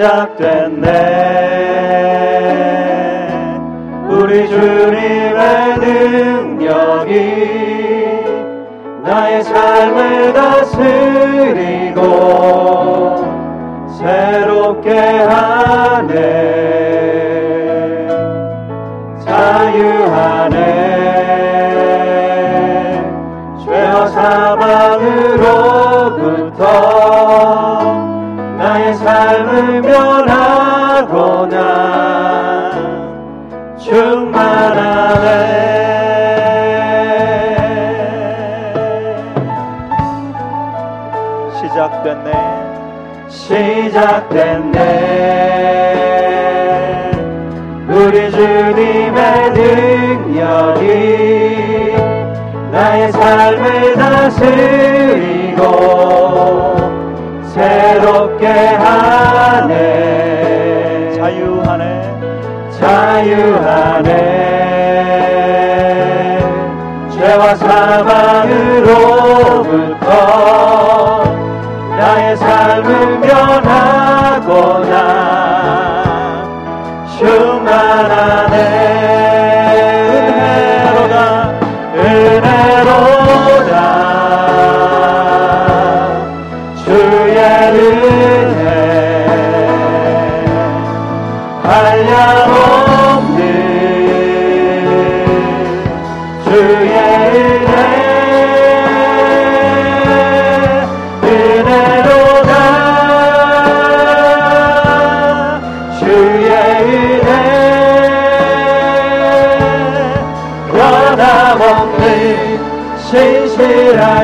시작됐네. 우리 주님의 능력이 나의 삶을 다스리고 새롭게 하네 삶을 변하고 난 충만하네. 시작됐네. 시작됐네. 우리 주님의 능력이 나의 삶을 다스리고 새롭게 하네. 자유하네. 자유하네. 죄와 사망으로부터 나의 삶을 변하고 나 충만하네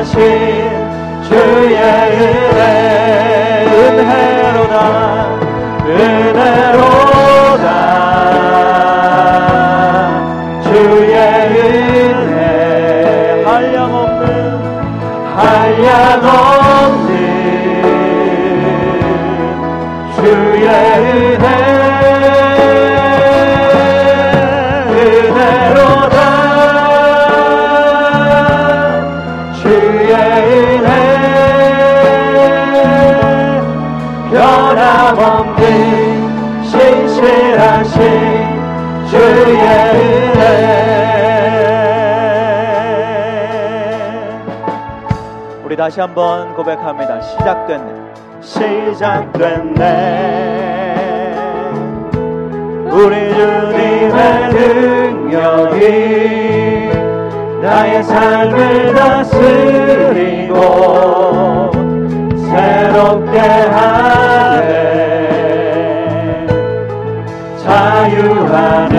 신 다시 한번 고백합니다. 시작됐네. 시작됐네. 우리 주님의 능력이 나의 삶을 다스리고 새롭게 하네 자유하네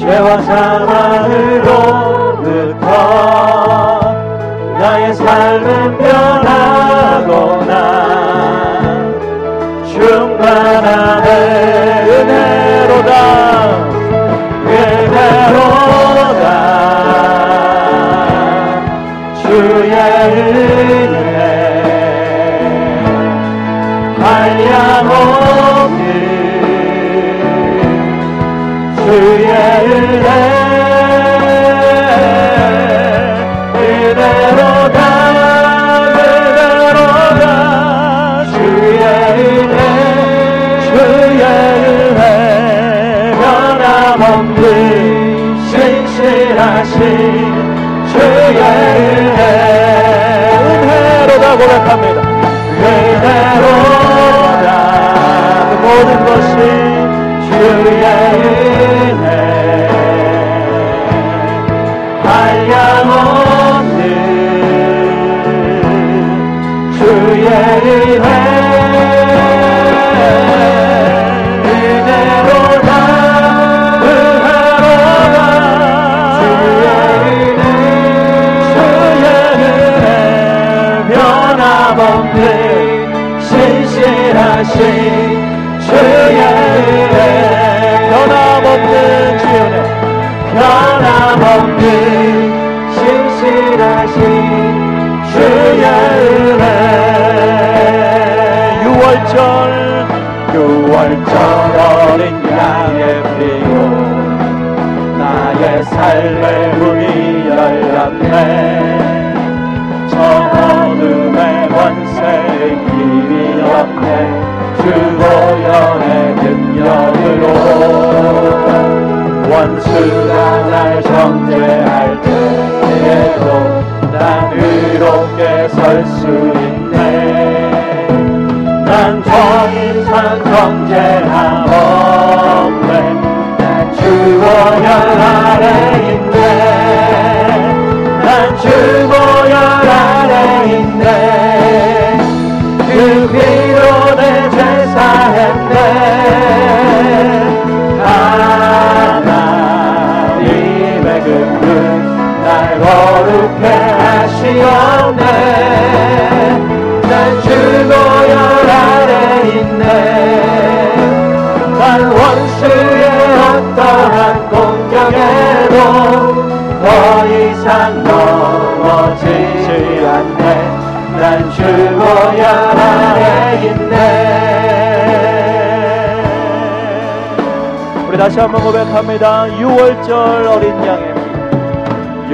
죄와 사망 삶은 변하고 나 충만하네 은혜로다 은혜로다 없는 신실하신 주의 은혜 변함없는 주의 은혜 변함없는 신실하신 주의 은혜 유월절 유월절 어린 양의 피로 나의 삶의 문이 열렸네 원수가 날 정죄할 때에도 난 의롭게 설 수 있네 난저 인상 정제할 하시었네. 난 주보혈 아래 있네. 난 원수의 어떠한 공격에도 더 이상 넘어지지 않네. 난 주보혈 아래 있네. 우리 다시 한번 고백합니다. 6월절 어린 양의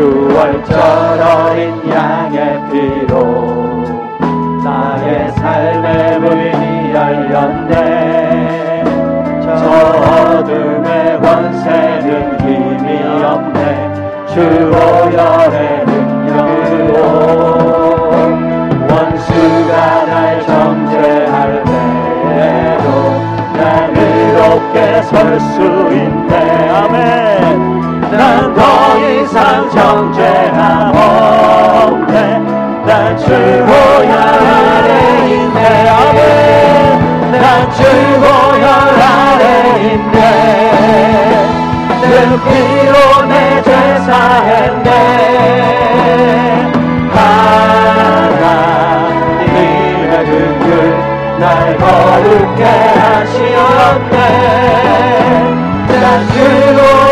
피. 6월절 어린 양의 피로 나의 삶의 문이 열렸네. 저 어둠의 권세는 힘이 없네. 주보혈의 능력으로 원수가 날 정죄할 때에도 난 의롭게 설 수 있네. 아멘. 난더 이상 정죄함 없네 난 주보혈 아래 있네. 아멘. 난 주보혈 아래 그 피로 내죄 사했네. 하나님의 긍휼 날 거룩게 하시었네. 난 주보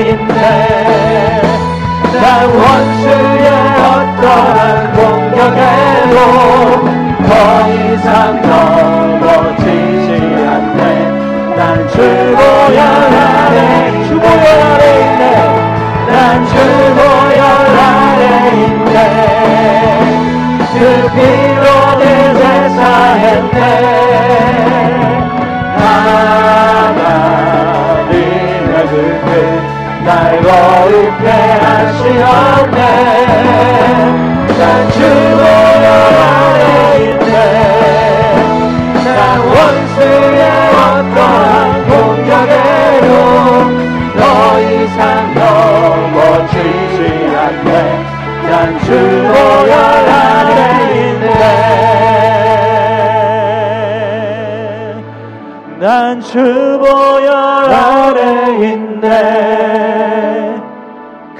있네. 난 원수의 어떠한 공격에도 더 이상 넘어지지 않네. 난 주보혈 아래 주보혈 아래 있네. 난 주보혈 아래 있네. 그 피로 내 제사했네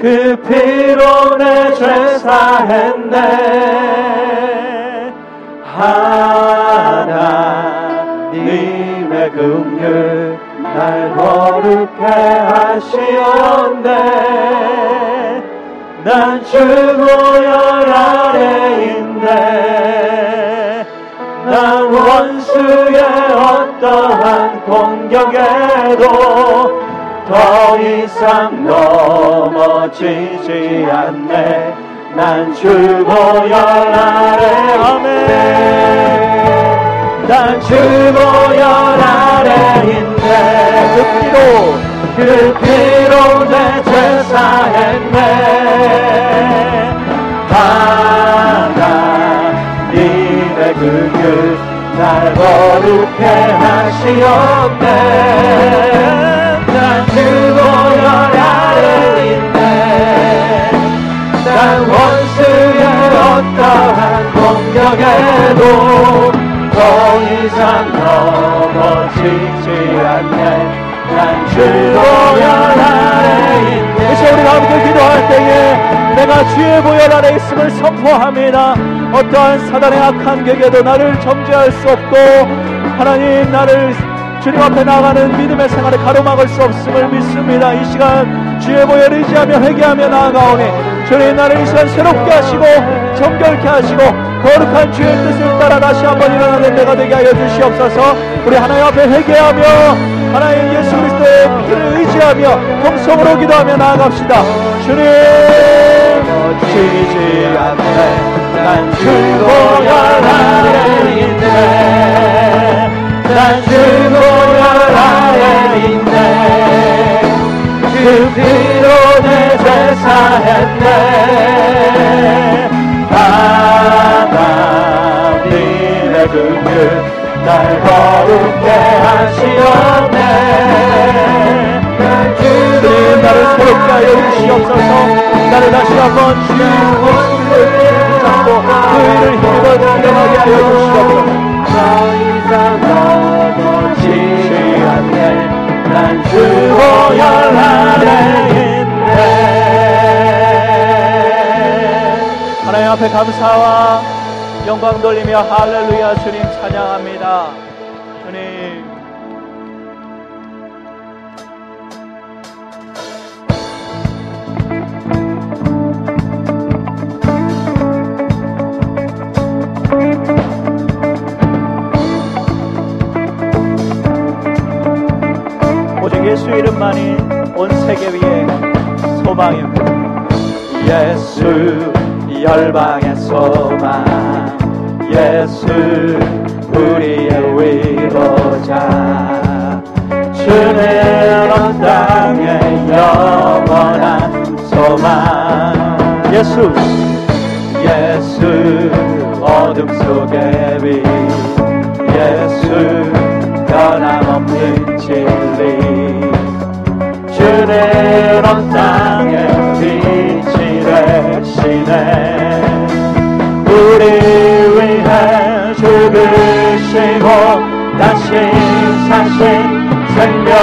그 피로 내 죄 사했네. 하나님의 긍휼 날 거룩해 하시었네 난 주보혈 아래 있네 난 원수의 어떠한 공격에도 더 이상 넘어지지 않네. 난 주보혈 아래. 아멘. 난 주보혈 아래 있네 그 피로. 그 피로 내죄 사했네. 하나님의 긍휼 날 거룩해 하시었네 공격에도 더 이상 넘어지지 않네 난 주보혈 아래 있네 그래서 우리가 함께 기도할 때에 내가 주의 보혈 아래 있음을 선포합니다. 어떠한 사단의 악한 격에도 나를 정죄할 수 없고 하나님 나를 주님 앞에 나가는 믿음의 생활에 가로막을 수 없음을 믿습니다. 이 시간 주의 보혈 의지하며 회개하며 나아가오니 주님 나를 이 시간 새롭게 하시고 정결케 하시고 거룩한 주의 뜻을 따라 다시 한번 일어나는 내가 되게 하여 주시옵소서. 우리 하나님 앞에 회개하며 하나님 예수 그리스도의 피를 의지하며 통성으로 기도하며 나아갑시다. 주님! 지지 않네. 난 주보혈 아래 있네 난 주 보혈 아래 있네. 했네. 하나님의 긍휼 날 거룩해 하시었네. 주님 나를 새롭게 하여 주시옵소서. 나를 다시 한번 주의 모습을 붙잡고 그 일을 힘입어 인정하게 하여 주시옵소서 더 이상 넘어지지 않네. 난 아래 있네. 하나님 앞에 감사와 영광 돌리며 할렐루야 주님 찬양합니다. 주님 이름만이 온 세계 위에 소망입니다. 예수 열방의 소망. 예수 우리의 위로자. 주는 온 땅의 영원한 소망. 예수 예수 어둠 속의 빛 예수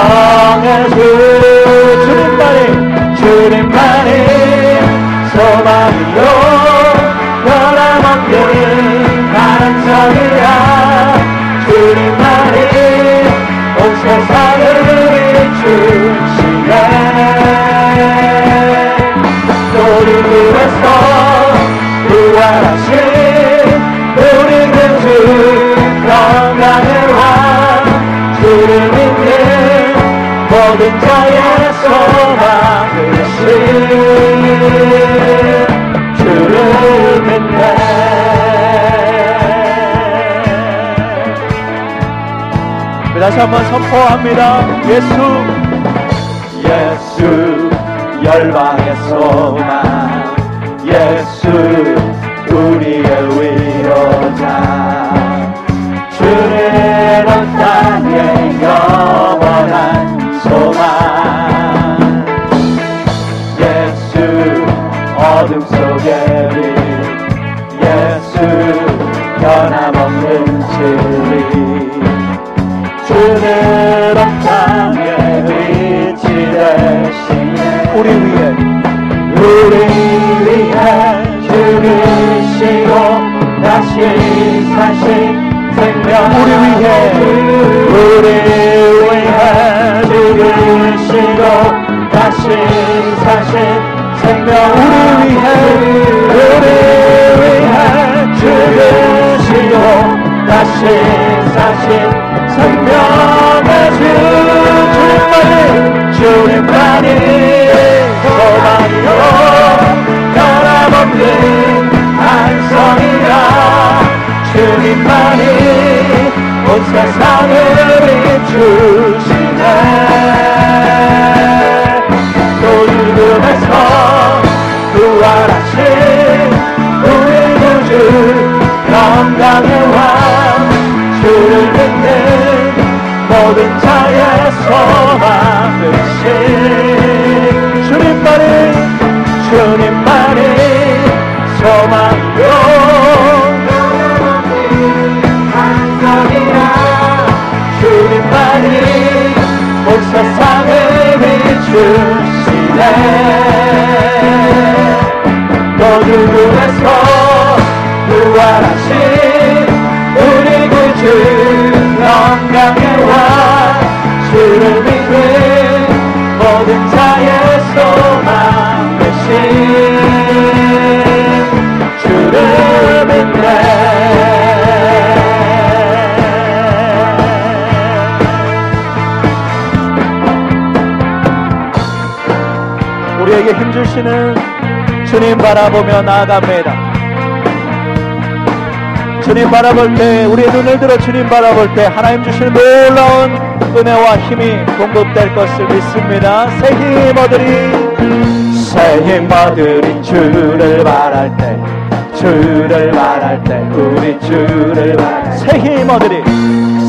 생명의 주 주님만이 주님만이 소망이요. 변함없는 가능성이야. 주님만이 온 세상을 비추시네. 우리 위해서 부활하신 모든 자의 소망 되신 주를 믿네. 다시 한번 선포합니다. 예수. 예수 열방의 소망. 예수 온 땅에 빛이 되시네 우리 위에. 우리 위해 죽으시고 다시 사신 생명 우리 위해 우리 위해 죽으시고 다시 사신 생명 우리 위해 우리 위해 죽으시고 다시 사신 주 주님만이 소망이요 변함없는 한성이라. 주님만이 온 세상을 비추시 주시는 주님 바라보며 나아갑니다. 주님 바라볼 때 우리의 눈을 들어 주님 바라볼 때 하나님 주시는 놀라운 은혜와 힘이 공급될 것을 믿습니다. 새힘 얻으리 새힘 얻으리 주를 바랄 때 주를 바랄 때 우리 주를 바랄 새힘 얻으리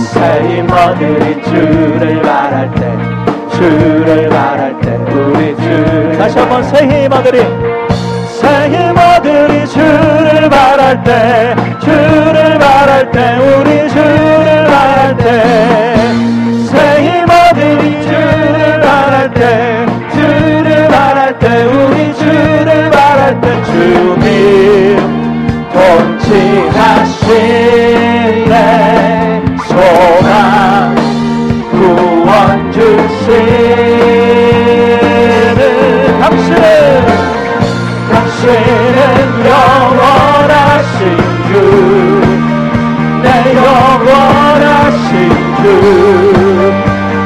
새힘 얻으리 주를 바랄 때 주를 바랄 때 우리 주. 다시 한번 새힘 얻으리 주를 바랄 때 주를 바랄 때 우리 주를 바랄 때. 새힘 얻으리 주를 바랄 때 주를 바랄 때 우리 주를 바랄 때 주님 통치하시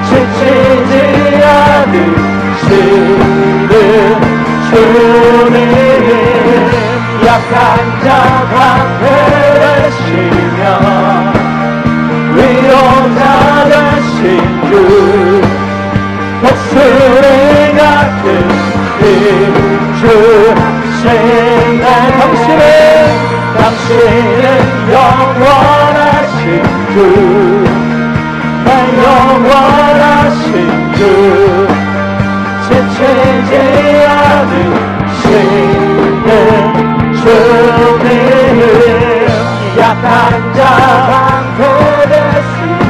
지치지 않으시는 주님 약한 자 광대하시며 위로자 되신 주 목소리 같은 주 신의 당신은 당신은 영원하신 주. 나 영원하신 주 지치지 않으시는 주님 약한 자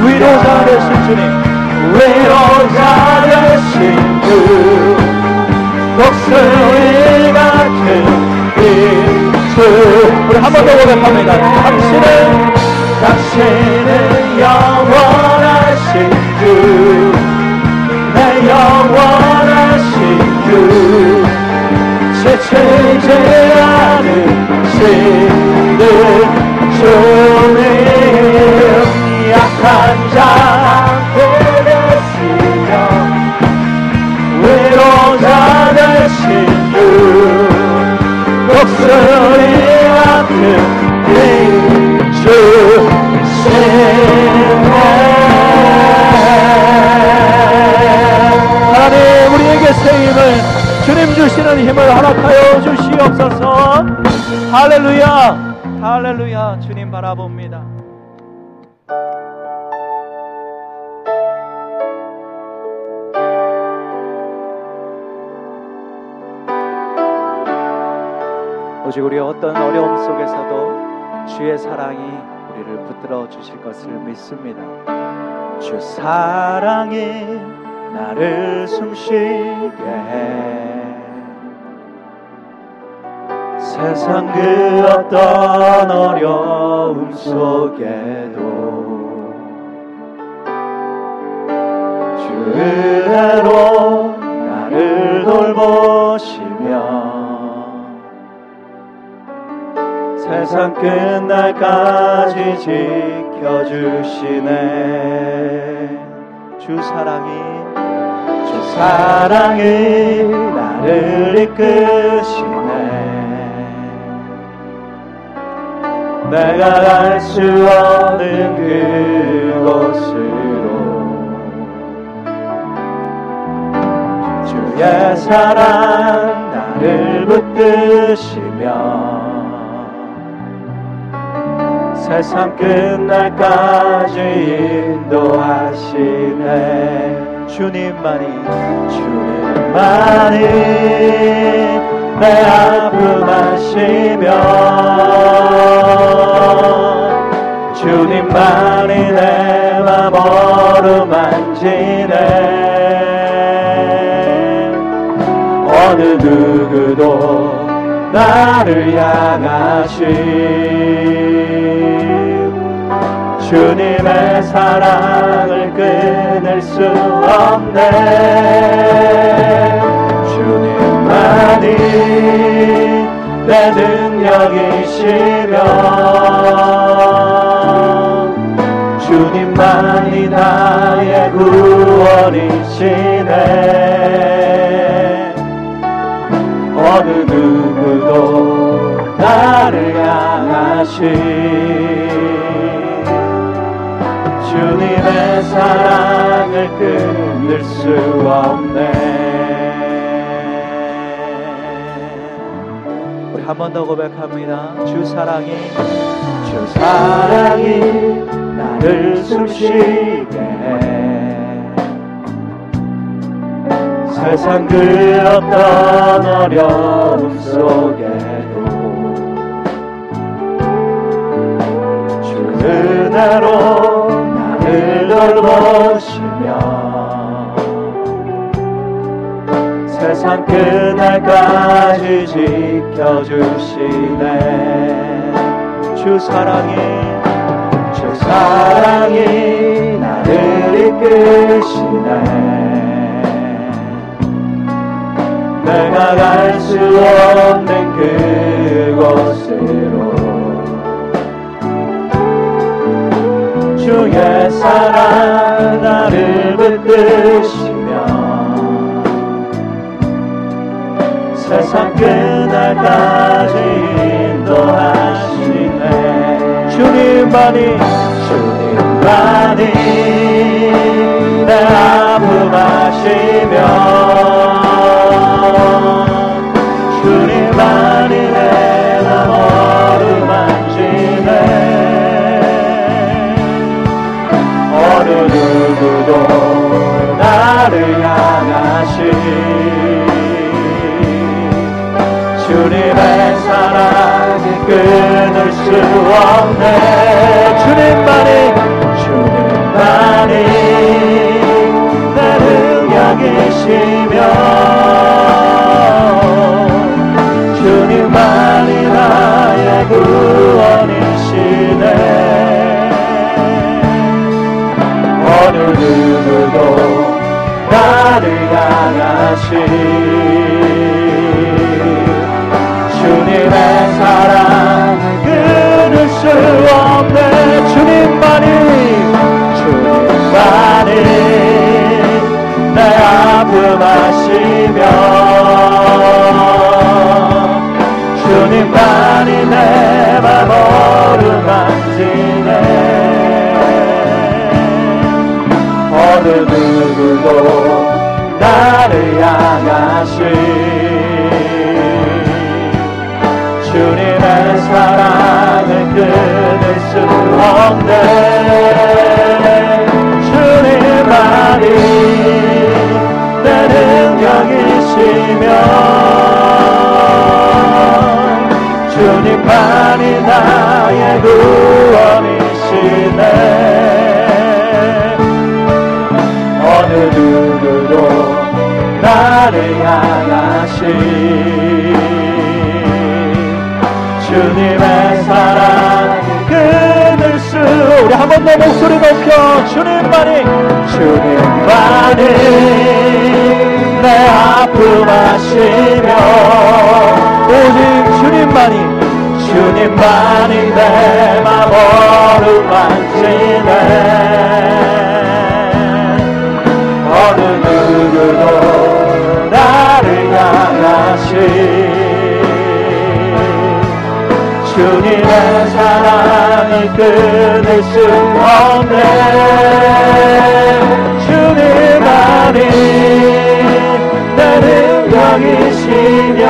위로자 되신 주님. 위로자 되신 주 목소리 같은 이주 우리 한 번 더 고백합니다. 당신은 당신은 주 내 영원하신 주. 지치지 않으시는 주님 약한 자 보내시며 위로자 되신 주. 목소리 같은 이주 새 힘을 주님 주시는 힘을 허락하여 주시옵소서. 할렐루야. 할렐루야. 주님 바라봅니다. 오직 우리 어떤 어려움 속에서도 주의 사랑이 우리를 붙들어 주실 것을 믿습니다. 주 사랑이 나를 숨쉬게 해. 세상 그 어떤 어려움 속에도 주 은혜로 나를 돌보시며 세상 끝날까지 지켜주시네. 주 사랑이 주 사랑이 나를 이끄시네. 내가 갈 수 없는 그곳으로 주의 사랑 나를 붙드시며 세상 끝날까지 인도하시네 주님만이 주님만이 내 아픔 하시며 주님만이 내 맘 어루만지네. 어느 누구도 나를 향하신 주님의 사랑을 끊을 수 없네. 주님만이 내 능력이시며 주님만이 나의 구원이시네. 어느 누구도 나를 향하신 주님의 사랑을 끊을 수 없네 한번 더 고백합니다. 주 사랑이 주 사랑이 나를 숨쉬게 해 세상 그 어떤 어려움 속에도 주 은혜로 돌보시며 세상 끝날까지 지켜주시네. 주 사랑이 주 사랑이 나를 이끄시네. 내가 갈 수 없는 그곳으로 주의 사랑 나를 붙드시며 세상 끝날까지 인도하시네. 주님만이 주님만이 내 아픔 아시며 없네 주님만이 주님만이 내 능력이시며 주님만이 나의 구원이시네. 어느 누구도 나를 향하시 수 없네 주님만이 주님만이 내 아픔 아시며 주님만이 내맘 어루만지네 어느 누구도 나를 향하시 주님의 사랑을 끊을 수 없네 주님만이 내 능력이시며 주님만이 나의 구원이시네 어느 누구도 나를 향하시 주님의 사랑 높여 주님만이. 주님만이 내 아픔 아시며 오직 주님만이 주님만이 내맘 어루만지네. 어느 누구도 나를 향하시 주님의 사랑을 끊을 수 없네. 주님만이 내 능력이시며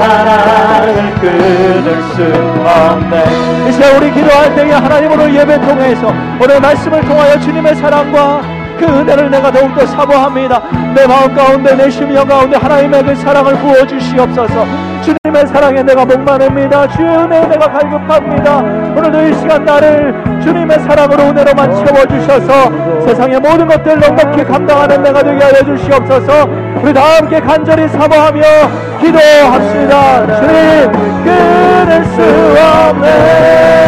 사랑을 끊을 수 없네 이제 우리 기도할 때에 하나님으로 예배 통해서 오늘 말씀을 통하여 주님의 사랑과 그 은혜를 내가 더욱더 사모합니다. 내 마음 가운데 내 심령 가운데 하나님의 그 사랑을 부어 주시옵소서. 주님의 사랑에 내가 목마릅니다. 주의 은혜에 내가 갈급합니다. 오늘도 이 시간 나를 주님의 사랑으로 은혜로만 채워 주셔서 세상의 모든 것들 넉넉히 감당하는 내가 되게 하여 주시옵소서. 우리 다 함께 간절히 사모하며 기도합시다. 주님 끊을 수 없네.